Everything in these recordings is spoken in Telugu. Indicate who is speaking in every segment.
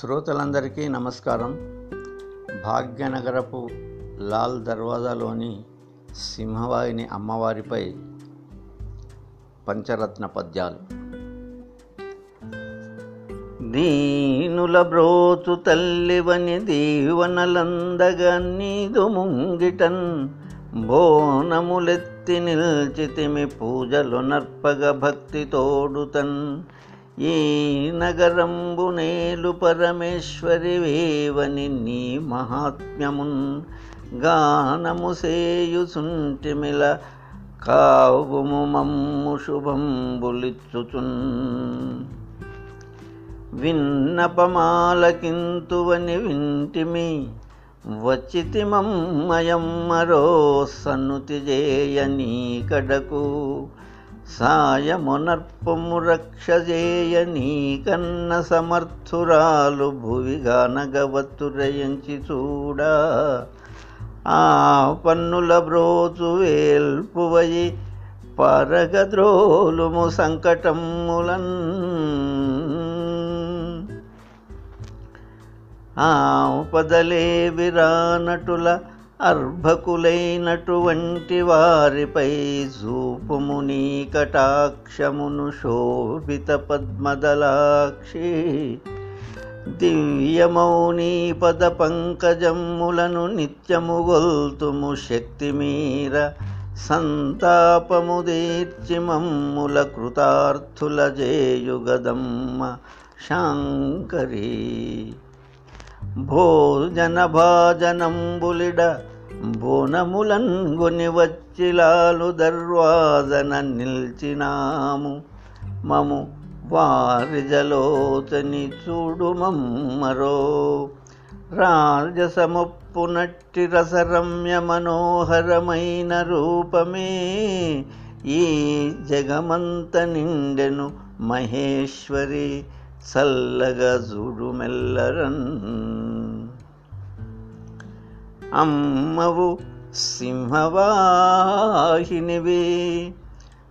Speaker 1: శ్రోతలందరికీ నమస్కారం. భాగ్యనగరపు లాల్ దర్వాజాలోని సింహవాహిని అమ్మవారిపై పంచరత్న పద్యాలు. దీనుల బ్రోతు తల్లివని దీవనలందగా నీదు ముంగిటన్ బోనములెత్తి నిల్చితిమి పూజలు నర్పగ భక్తి తోడుతన్. ఈ నగరంబునేలు పరమేశ్వరి వేవని నీ మహాత్మ్యమున్ గానము సేయుసుంటిమిల కావుము మమ్ము శుభంబులిచ్చుచున్. విన్నపమాలకింతువని వింటిమి వచ్చితి మరో సన్నుతి జేయ నీ కడకు. సాయమునర్పము రక్షజేయ నీ కన్న సమర్థురాలు భువిగానగవత్తురయించి చూడా. ఆ పన్నుల బ్రోచు వేల్పువయి పరగద్రోలుము సంకటములన్. పదలే విరానటుల అర్భకులైనటువంటి వారిపై చూపుము నీ కటాక్షమును శోభిత పద్మదలాక్షి. దివ్యమౌని పద పంకజమ్ములను నిత్యము గొల్తుము శక్తి మీర సంతాపము దీర్చి మమ్ముల కృతార్థుల జేయుగదమ్మ శాంకరీ. భోజన భాజనంబులిడ బోనములంగుని వచ్చిలాలు దర్వాజన నిల్చినాము. మము వారిజలోచని చూడు మమ్మరో. రాజసముప్పునట్టి రసరమ్య మనోహరమైన రూపమే. ఈ జగమంత నిండెను మహేశ్వరి చల్లగా చూడు మెల్లరన్ అమ్మవు సింహవాహినివి.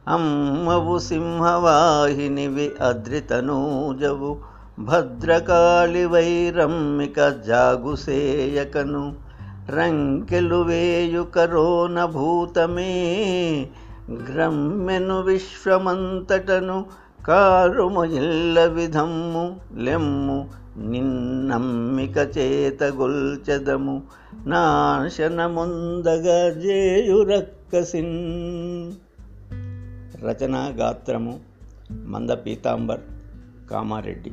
Speaker 1: అమ్మవు సింహవాహినివి అద్రితనూజవు. భద్రకాళి వైరమ్మిక జాగుసేయకను. రంకెలు వేయు కరోన భూతమే గ్రమ్మెను విశ్వమంతటను కారుము ఇల్ల విధమ్ము లెమ్ము నిన్నమ్మిక చేత గొల్చెదము నాశనముందగా జేయురక్కసిన్ రచనా గాత్రము మంద పీతాంబర్ కామారెడ్డి.